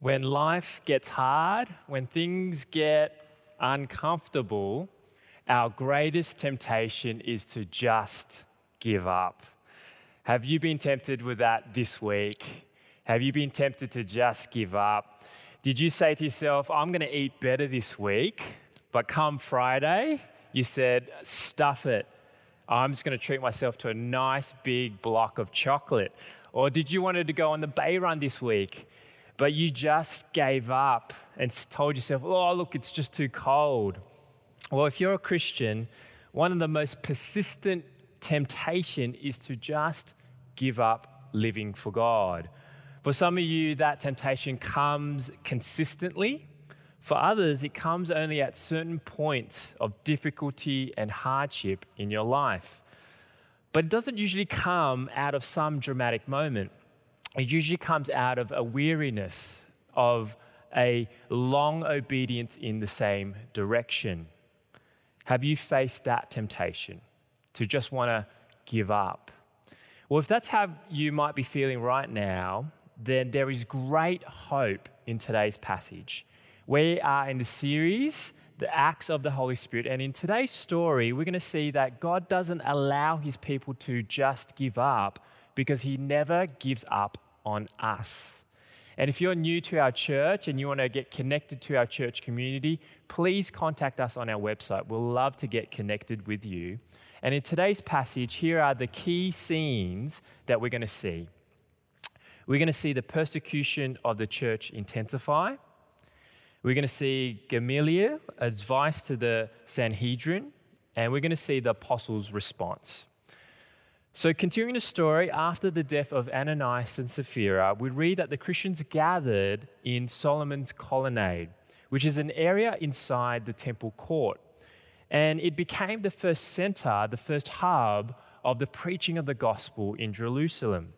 When life gets hard, when things get uncomfortable, our greatest temptation is to just give up. Have you been tempted with that this week? Have you been tempted to just give up? Did you say to yourself, I'm going to eat better this week, but come Friday, you said, stuff it. I'm just going to treat myself to a nice big block of chocolate. Or did you wanted to go on the bay run this week? But you just gave up and told yourself, oh, look, it's just too cold. Well, if you're a Christian, one of the most persistent temptation is to just give up living for God. For some of you, that temptation comes consistently. For others, it comes only at certain points of difficulty and hardship in your life. But it doesn't usually come out of some dramatic moment it usually comes out of a weariness of a long obedience in the same direction. Have you faced that temptation to just want to give up? Well, if that's how you might be feeling right now, then there is great hope in today's passage. We are in the series, The Acts of the Holy Spirit, and in today's story, we're going to see that God doesn't allow his people to just give up because he never gives up on us. And if you're new to our church and you want to get connected to our church community, please contact us on our website. We'll love to get connected with you. And in today's passage, here are the key scenes that we're going to see. We're going to see the persecution of the church intensify. We're going to see Gamaliel advice to the Sanhedrin, and we're going to see the apostles' response. So, continuing the story, after the death of Ananias and Sapphira, we read that the Christians gathered in Solomon's colonnade, which is an area inside the temple court. And it became the first center, the first hub of the preaching of the gospel in Jerusalem.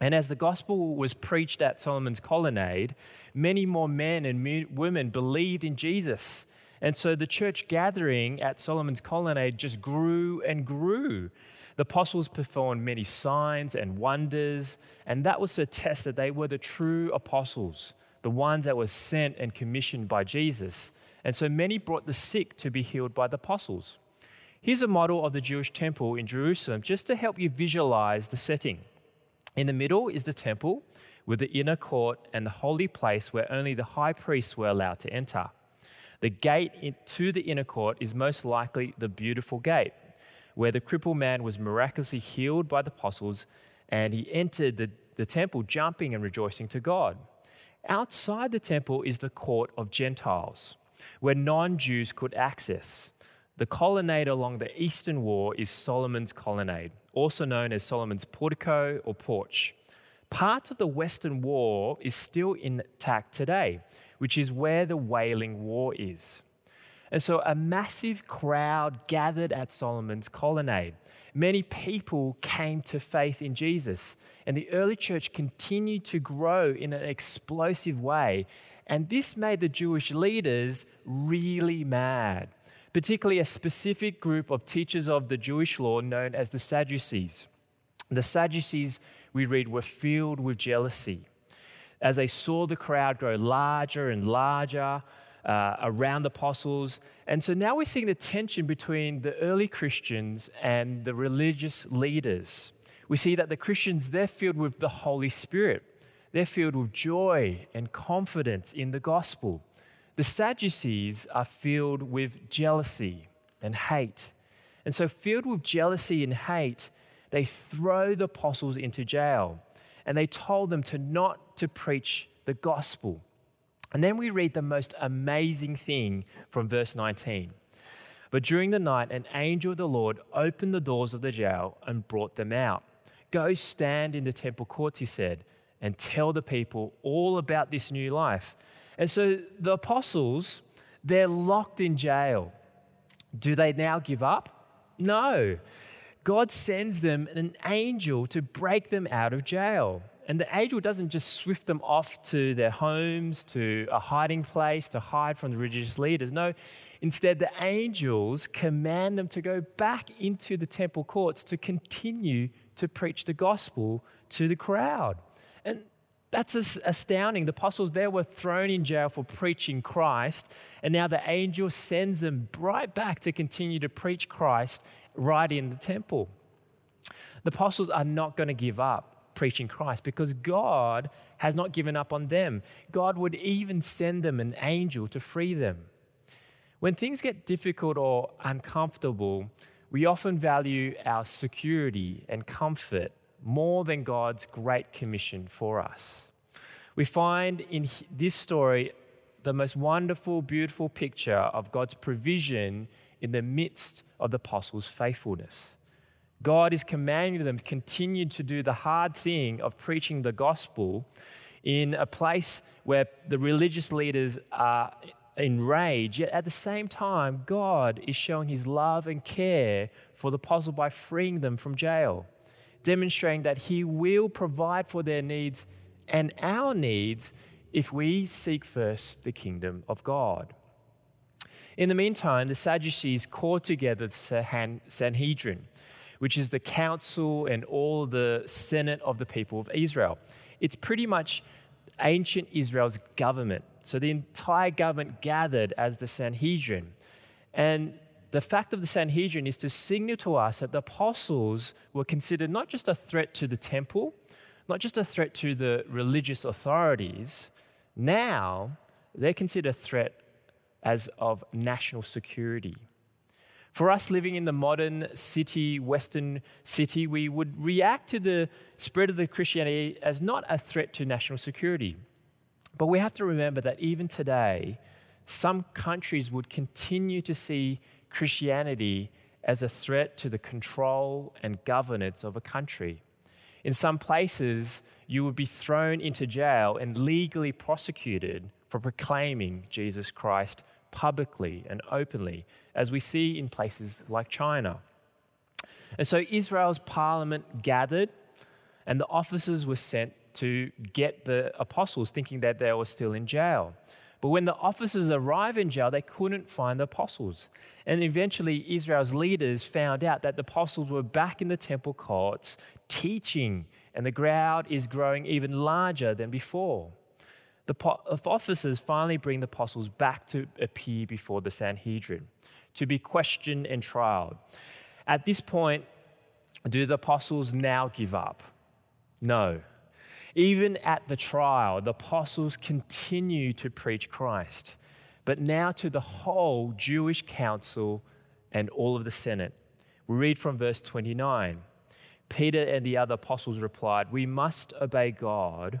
And as the gospel was preached at Solomon's colonnade, many more men and women believed in Jesus. And so the church gathering at Solomon's colonnade just grew and grew. The apostles performed many signs and wonders, and that was to attest that they were the true apostles, the ones that were sent and commissioned by Jesus. And so many brought the sick to be healed by the apostles. Here's a model of the Jewish temple in Jerusalem just to help you visualize the setting. In the middle is the temple with the inner court and the holy place where only the high priests were allowed to enter. The gate to the inner court is most likely the beautiful gate where the crippled man was miraculously healed by the apostles, and he entered the, the temple jumping and rejoicing to God. Outside the temple is the court of Gentiles, where non Jews could access. The colonnade along the eastern wall is Solomon's colonnade, also known as Solomon's portico or porch. Parts of the western wall is still intact today, which is where the Wailing Wall is. And so a massive crowd gathered at Solomon's colonnade. Many people came to faith in Jesus, and the early church continued to grow in an explosive way. And this made the Jewish leaders really mad, particularly a specific group of teachers of the Jewish law known as the Sadducees. The Sadducees, we read, were filled with jealousy. As they saw the crowd grow larger and larger, uh, around the apostles. And so now we're seeing the tension between the early Christians and the religious leaders. We see that the Christians, they're filled with the Holy Spirit, they're filled with joy and confidence in the gospel. The Sadducees are filled with jealousy and hate. And so, filled with jealousy and hate, they throw the apostles into jail and they told them to not to preach the gospel. And then we read the most amazing thing from verse 19. But during the night, an angel of the Lord opened the doors of the jail and brought them out. Go stand in the temple courts, he said, and tell the people all about this new life. And so the apostles, they're locked in jail. Do they now give up? No. God sends them an angel to break them out of jail. And the angel doesn't just swift them off to their homes, to a hiding place, to hide from the religious leaders. No, instead, the angels command them to go back into the temple courts to continue to preach the gospel to the crowd. And That's astounding. The apostles there were thrown in jail for preaching Christ, and now the angel sends them right back to continue to preach Christ right in the temple. The apostles are not going to give up preaching Christ because God has not given up on them. God would even send them an angel to free them. When things get difficult or uncomfortable, we often value our security and comfort more than God's great commission for us. We find in this story the most wonderful, beautiful picture of God's provision in the midst of the apostles' faithfulness. God is commanding them to continue to do the hard thing of preaching the gospel in a place where the religious leaders are enraged, yet at the same time, God is showing his love and care for the apostle by freeing them from jail demonstrating that He will provide for their needs and our needs if we seek first the kingdom of God. In the meantime, the Sadducees called together the Sanhedrin, which is the council and all the senate of the people of Israel. It's pretty much ancient Israel's government. So the entire government gathered as the Sanhedrin. And the fact of the Sanhedrin is to signal to us that the apostles were considered not just a threat to the temple, not just a threat to the religious authorities, now they're considered a threat as of national security. For us living in the modern city, Western city, we would react to the spread of the Christianity as not a threat to national security. But we have to remember that even today, some countries would continue to see Christianity as a threat to the control and governance of a country. In some places, you would be thrown into jail and legally prosecuted for proclaiming Jesus Christ publicly and openly, as we see in places like China. And so Israel's parliament gathered, and the officers were sent to get the apostles, thinking that they were still in jail. But when the officers arrived in jail, they couldn't find the apostles. And eventually, Israel's leaders found out that the apostles were back in the temple courts teaching, and the crowd is growing even larger than before. The officers finally bring the apostles back to appear before the Sanhedrin to be questioned and trialed. At this point, do the apostles now give up? No. Even at the trial, the apostles continue to preach Christ, but now to the whole Jewish council and all of the Senate. We read from verse 29. Peter and the other apostles replied, We must obey God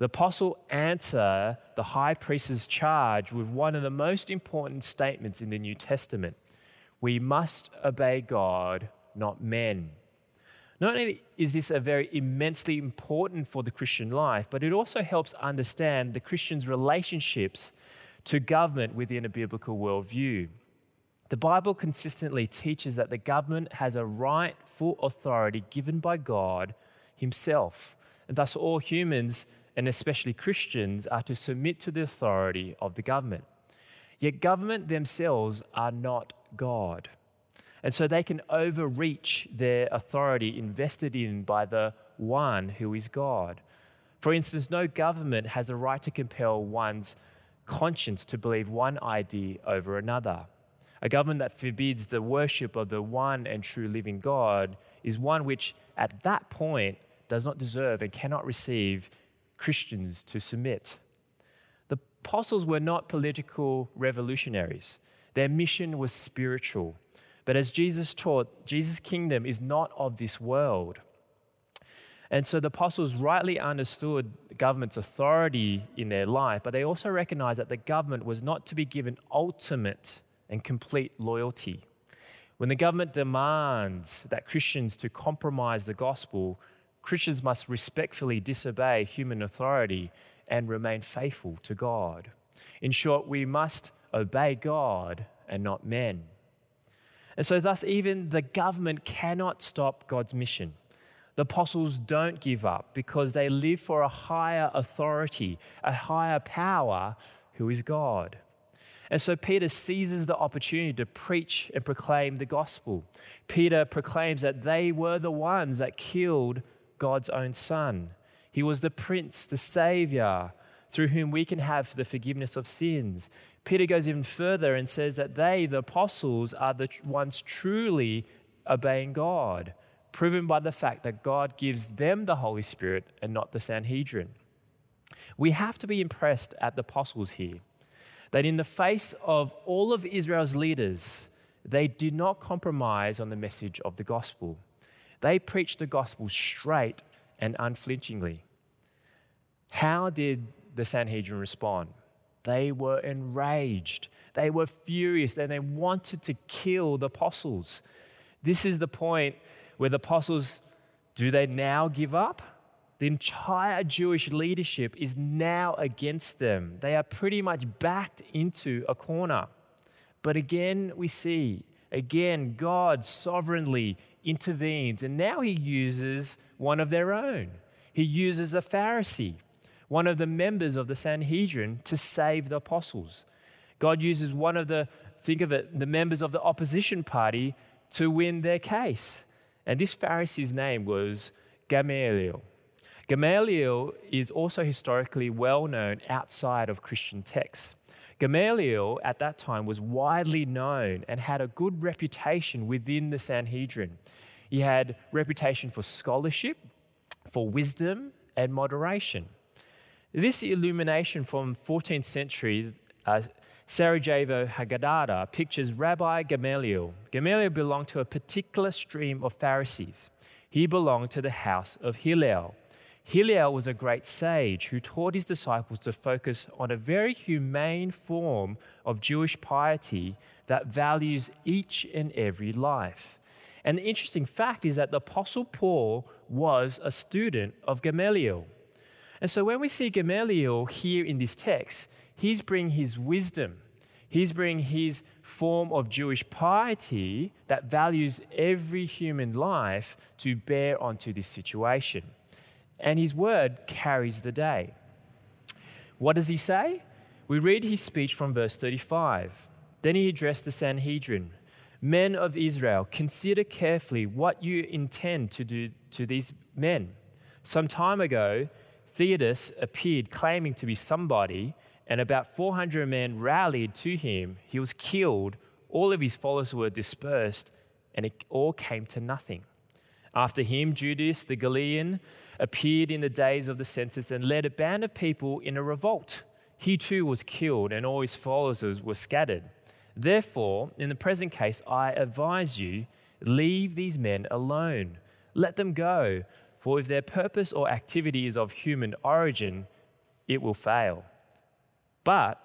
The apostle answer the high priest's charge with one of the most important statements in the New Testament. We must obey God, not men. Not only is this a very immensely important for the Christian life, but it also helps understand the Christian's relationships to government within a biblical worldview. The Bible consistently teaches that the government has a right, full authority given by God Himself, and thus all humans, and especially Christians, are to submit to the authority of the government. Yet, government themselves are not God. And so they can overreach their authority invested in by the one who is God. For instance, no government has a right to compel one's conscience to believe one idea over another. A government that forbids the worship of the one and true living God is one which, at that point, does not deserve and cannot receive Christians to submit. The apostles were not political revolutionaries, their mission was spiritual. But as Jesus taught, Jesus' kingdom is not of this world. And so the apostles rightly understood the government's authority in their life, but they also recognized that the government was not to be given ultimate and complete loyalty. When the government demands that Christians to compromise the gospel, Christians must respectfully disobey human authority and remain faithful to God. In short, we must obey God and not men. And so, thus, even the government cannot stop God's mission. The apostles don't give up because they live for a higher authority, a higher power who is God. And so Peter seizes the opportunity to preach and proclaim the gospel. Peter proclaims that they were the ones that killed God's own son. He was the prince, the savior, through whom we can have the forgiveness of sins. Peter goes even further and says that they, the apostles, are the ones truly obeying God, proven by the fact that God gives them the Holy Spirit and not the Sanhedrin. We have to be impressed at the apostles here that in the face of all of Israel's leaders, they did not compromise on the message of the gospel. They preached the gospel straight and unflinchingly. How did the Sanhedrin respond? They were enraged. They were furious and they wanted to kill the apostles. This is the point where the apostles do they now give up? The entire Jewish leadership is now against them. They are pretty much backed into a corner. But again, we see, again, God sovereignly intervenes, and now he uses one of their own. He uses a Pharisee, one of the members of the Sanhedrin, to save the apostles. God uses one of the, think of it, the members of the opposition party to win their case. And this Pharisee's name was Gamaliel. Gamaliel is also historically well known outside of Christian texts. Gamaliel at that time was widely known and had a good reputation within the Sanhedrin. He had reputation for scholarship, for wisdom, and moderation. This illumination from 14th century uh, Sarajevo Haggadah pictures Rabbi Gamaliel. Gamaliel belonged to a particular stream of Pharisees. He belonged to the house of Hillel. Hillel was a great sage who taught his disciples to focus on a very humane form of Jewish piety that values each and every life. And the interesting fact is that the Apostle Paul was a student of Gamaliel. And so when we see Gamaliel here in this text, he's bringing his wisdom, he's bringing his form of Jewish piety that values every human life to bear onto this situation and his word carries the day. What does he say? We read his speech from verse 35. Then he addressed the Sanhedrin Men of Israel, consider carefully what you intend to do to these men. Some time ago, Theudas appeared claiming to be somebody, and about 400 men rallied to him. He was killed, all of his followers were dispersed, and it all came to nothing. After him, Judas the Galilean appeared in the days of the census and led a band of people in a revolt. He too was killed, and all his followers were scattered. Therefore, in the present case, I advise you leave these men alone. Let them go, for if their purpose or activity is of human origin, it will fail. But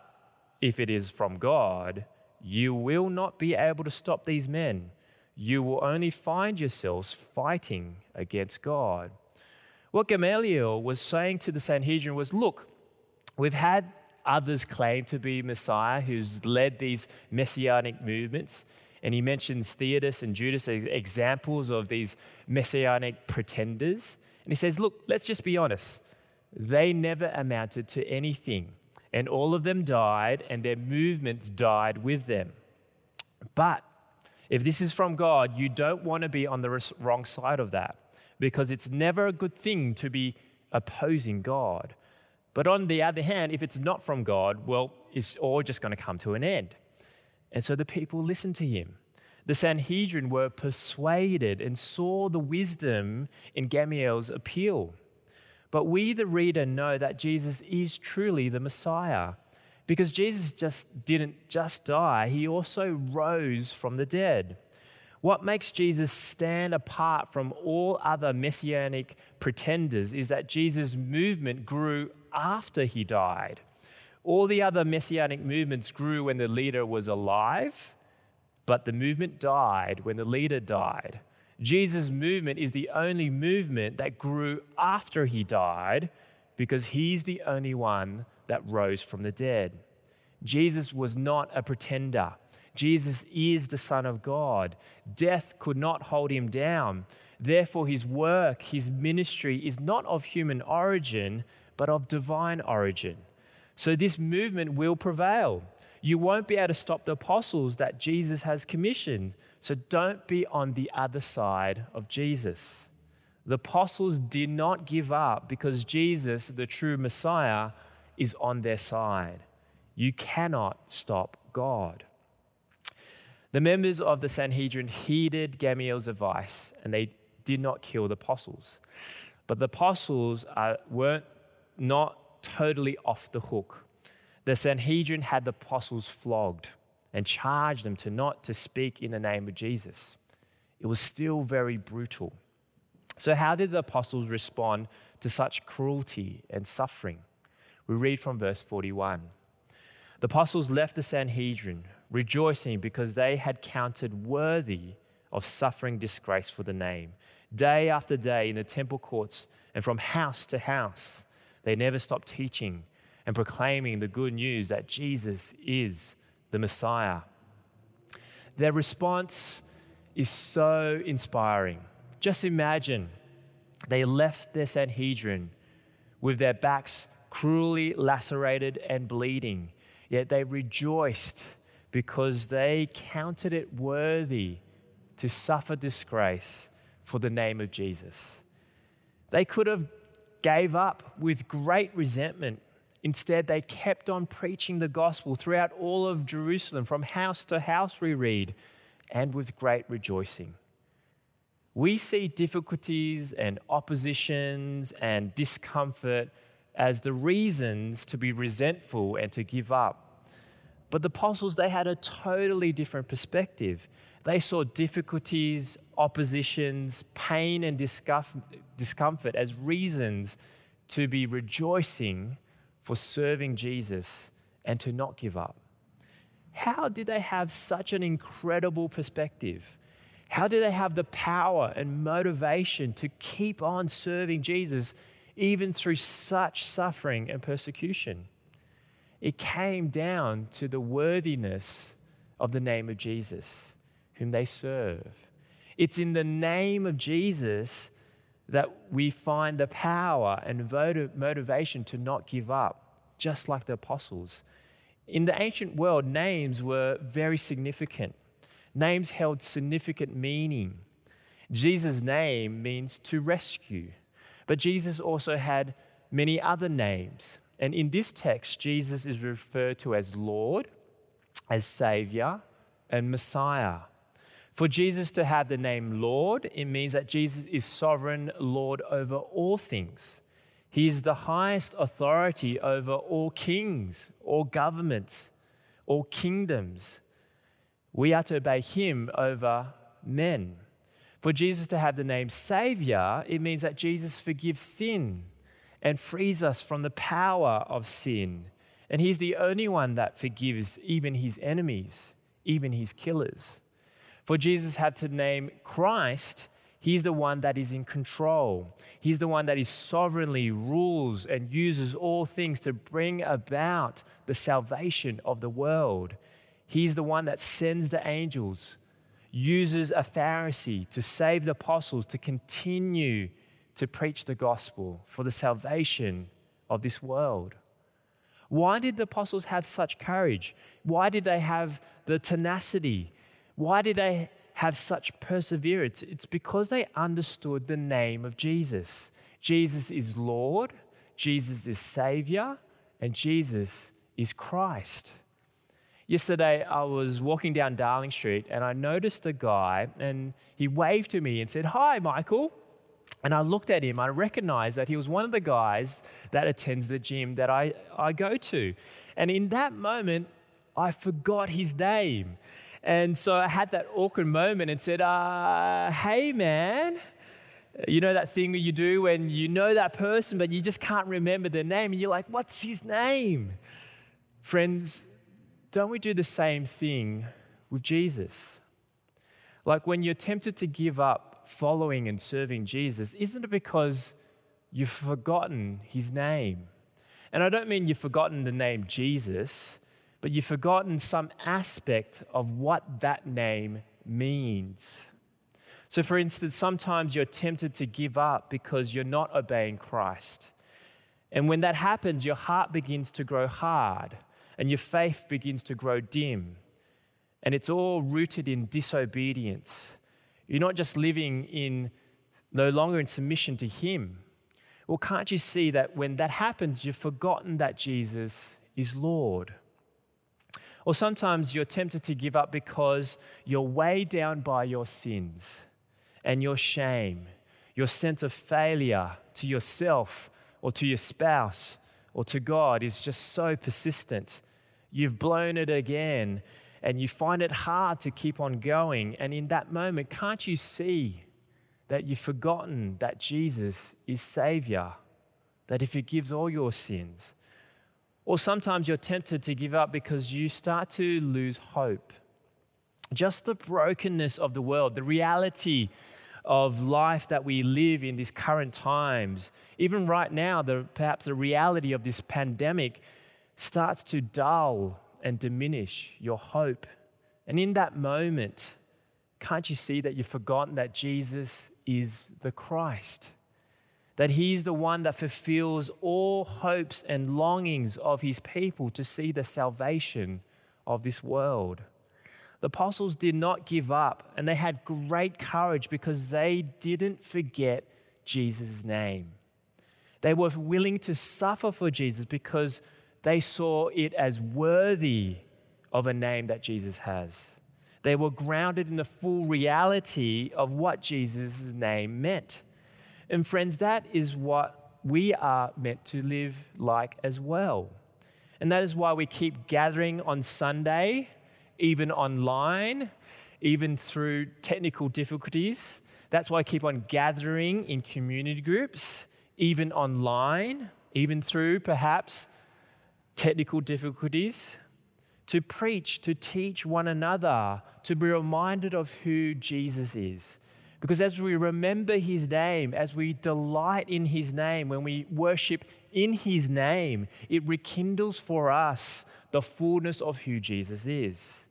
if it is from God, you will not be able to stop these men you will only find yourselves fighting against God. What Gamaliel was saying to the Sanhedrin was look, we've had others claim to be Messiah who's led these messianic movements. And he mentions Theudas and Judas as examples of these messianic pretenders. And he says, look, let's just be honest. They never amounted to anything. And all of them died, and their movements died with them. But if this is from God, you don't want to be on the wrong side of that because it's never a good thing to be opposing God. But on the other hand, if it's not from God, well, it's all just going to come to an end. And so the people listened to him. The Sanhedrin were persuaded and saw the wisdom in Gamaliel's appeal. But we, the reader, know that Jesus is truly the Messiah because Jesus just didn't just die, he also rose from the dead. What makes Jesus stand apart from all other messianic pretenders is that Jesus' movement grew after he died. All the other messianic movements grew when the leader was alive, but the movement died when the leader died. Jesus' movement is the only movement that grew after he died because he's the only one that rose from the dead. Jesus was not a pretender. Jesus is the Son of God. Death could not hold him down. Therefore, his work, his ministry is not of human origin, but of divine origin. So, this movement will prevail. You won't be able to stop the apostles that Jesus has commissioned. So, don't be on the other side of Jesus. The apostles did not give up because Jesus, the true Messiah, is on their side. You cannot stop God. The members of the Sanhedrin heeded Gamaliel's advice and they did not kill the apostles. But the apostles uh, weren't not totally off the hook. The Sanhedrin had the apostles flogged and charged them to not to speak in the name of Jesus. It was still very brutal. So, how did the apostles respond to such cruelty and suffering? We read from verse 41. The apostles left the Sanhedrin, rejoicing because they had counted worthy of suffering disgrace for the name. Day after day in the temple courts and from house to house, they never stopped teaching and proclaiming the good news that Jesus is the Messiah. Their response is so inspiring. Just imagine they left their Sanhedrin with their backs cruelly lacerated and bleeding, yet they rejoiced because they counted it worthy to suffer disgrace for the name of Jesus. They could have gave up with great resentment. Instead, they kept on preaching the gospel throughout all of Jerusalem, from house to house, we read, and with great rejoicing. We see difficulties and oppositions and discomfort as the reasons to be resentful and to give up. But the apostles, they had a totally different perspective. They saw difficulties, oppositions, pain, and discomfort as reasons to be rejoicing for serving Jesus and to not give up. How did they have such an incredible perspective? How did they have the power and motivation to keep on serving Jesus even through such suffering and persecution. It came down to the worthiness of the name of Jesus, whom they serve. It's in the name of Jesus that we find the power and motivation to not give up, just like the apostles. In the ancient world, names were very significant. Names held significant meaning. Jesus' name means to rescue. But Jesus also had many other names. And in this text, Jesus is referred to as Lord, as Savior, and Messiah. For Jesus to have the name Lord, it means that Jesus is sovereign Lord over all things. He is the highest authority over all kings, all governments, all kingdoms. We are to obey him over men. For Jesus to have the name Savior, it means that Jesus forgives sin and frees us from the power of sin. And He's the only one that forgives even His enemies, even His killers. For Jesus had to name Christ, He's the one that is in control. He's the one that is sovereignly rules and uses all things to bring about the salvation of the world. He's the one that sends the angels uses a Pharisee to save the apostles to continue to preach the gospel for the salvation of this world. Why did the apostles have such courage? Why did they have the tenacity? Why did they have such perseverance? It's because they understood the name of Jesus. Jesus is Lord, Jesus is Savior, and Jesus is Christ. Yesterday, I was walking down Darling Street and I noticed a guy and he waved to me and said, Hi, Michael. And I looked at him, I recognized that he was one of the guys that attends the gym that I, I go to. And in that moment, I forgot his name. And so I had that awkward moment and said, uh, Hey, man. You know that thing you do when you know that person, but you just can't remember their name, and you're like, What's his name? Friends, don't we do the same thing with Jesus? Like when you're tempted to give up following and serving Jesus, isn't it because you've forgotten his name? And I don't mean you've forgotten the name Jesus, but you've forgotten some aspect of what that name means. So, for instance, sometimes you're tempted to give up because you're not obeying Christ. And when that happens, your heart begins to grow hard and your faith begins to grow dim. And it's all rooted in disobedience. You're not just living in no longer in submission to Him. Well, can't you see that when that happens, you've forgotten that Jesus is Lord? Or sometimes you're tempted to give up because you're weighed down by your sins and your shame, your sense of failure to yourself or to your spouse or to God is just so persistent. You've blown it again and you find it hard to keep on going. And in that moment, can't you see that you've forgotten that Jesus is Savior, that if He forgives all your sins? Or sometimes you're tempted to give up because you start to lose hope. Just the brokenness of the world, the reality of life that we live in these current times, even right now, the, perhaps the reality of this pandemic starts to dull and diminish your hope. And in that moment, can't you see that you've forgotten that Jesus is the Christ? that he's the one that fulfills all hopes and longings of his people to see the salvation of this world. The apostles did not give up and they had great courage because they didn't forget Jesus' name. They were willing to suffer for Jesus because they saw it as worthy of a name that Jesus has. They were grounded in the full reality of what Jesus' name meant. And friends, that is what we are meant to live like as well. And that is why we keep gathering on Sunday, even online, even through technical difficulties. That's why I keep on gathering in community groups, even online, even through perhaps technical difficulties, to preach, to teach one another, to be reminded of who Jesus is. Because as we remember his name, as we delight in his name, when we worship in his name, it rekindles for us the fullness of who Jesus is.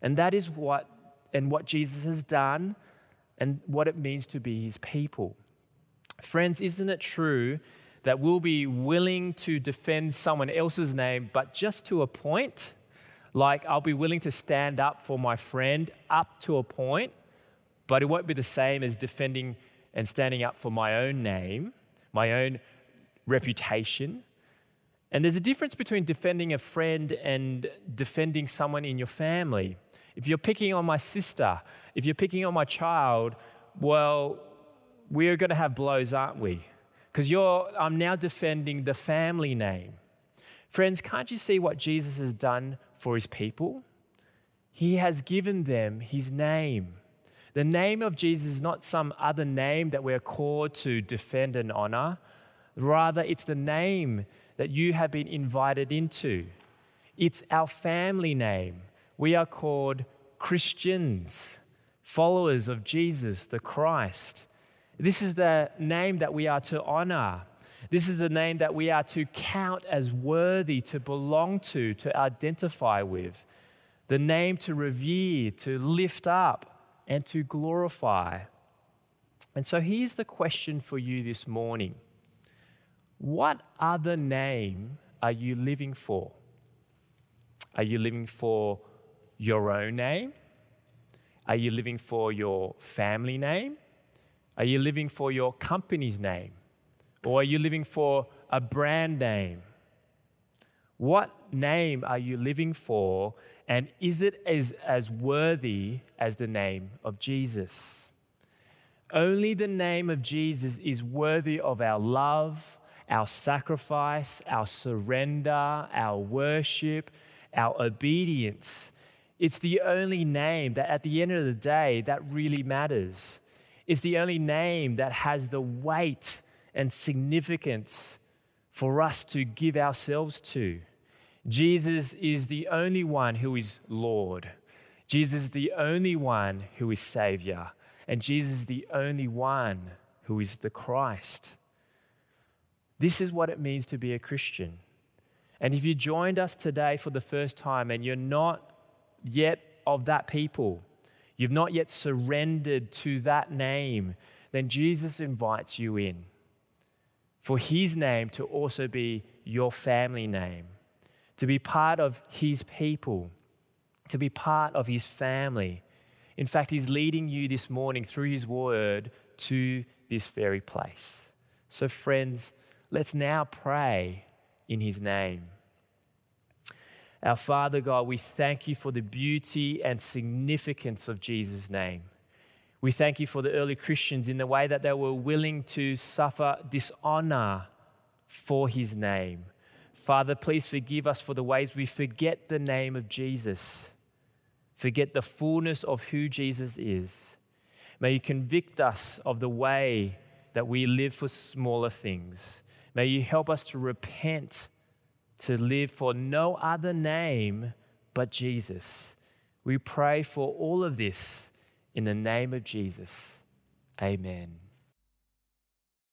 And that is what and what Jesus has done and what it means to be his people. Friends, isn't it true that we'll be willing to defend someone else's name, but just to a point? Like, I'll be willing to stand up for my friend up to a point, but it won't be the same as defending and standing up for my own name, my own reputation. And there's a difference between defending a friend and defending someone in your family. If you're picking on my sister, if you're picking on my child, well, we're going to have blows, aren't we? Because you're I'm now defending the family name. Friends, can't you see what Jesus has done for his people? He has given them his name. The name of Jesus is not some other name that we're called to defend and honor. Rather, it's the name that you have been invited into. It's our family name. We are called Christians, followers of Jesus, the Christ. This is the name that we are to honor. This is the name that we are to count as worthy to belong to, to identify with. The name to revere, to lift up, and to glorify. And so here's the question for you this morning What other name are you living for? Are you living for your own name? Are you living for your family name? Are you living for your company's name? Or are you living for a brand name? What name are you living for and is it as, as worthy as the name of Jesus? Only the name of Jesus is worthy of our love, our sacrifice, our surrender, our worship, our obedience. It's the only name that at the end of the day that really matters. It's the only name that has the weight and significance for us to give ourselves to. Jesus is the only one who is Lord. Jesus is the only one who is Savior. And Jesus is the only one who is the Christ. This is what it means to be a Christian. And if you joined us today for the first time and you're not yet of that people, you've not yet surrendered to that name, then Jesus invites you in for his name to also be your family name, to be part of his people, to be part of his family. In fact, he's leading you this morning through his word to this very place. So, friends, let's now pray in his name. Our Father God, we thank you for the beauty and significance of Jesus' name. We thank you for the early Christians in the way that they were willing to suffer dishonor for his name. Father, please forgive us for the ways we forget the name of Jesus, forget the fullness of who Jesus is. May you convict us of the way that we live for smaller things. May you help us to repent, to live for no other name but Jesus. We pray for all of this in the name of Jesus. Amen.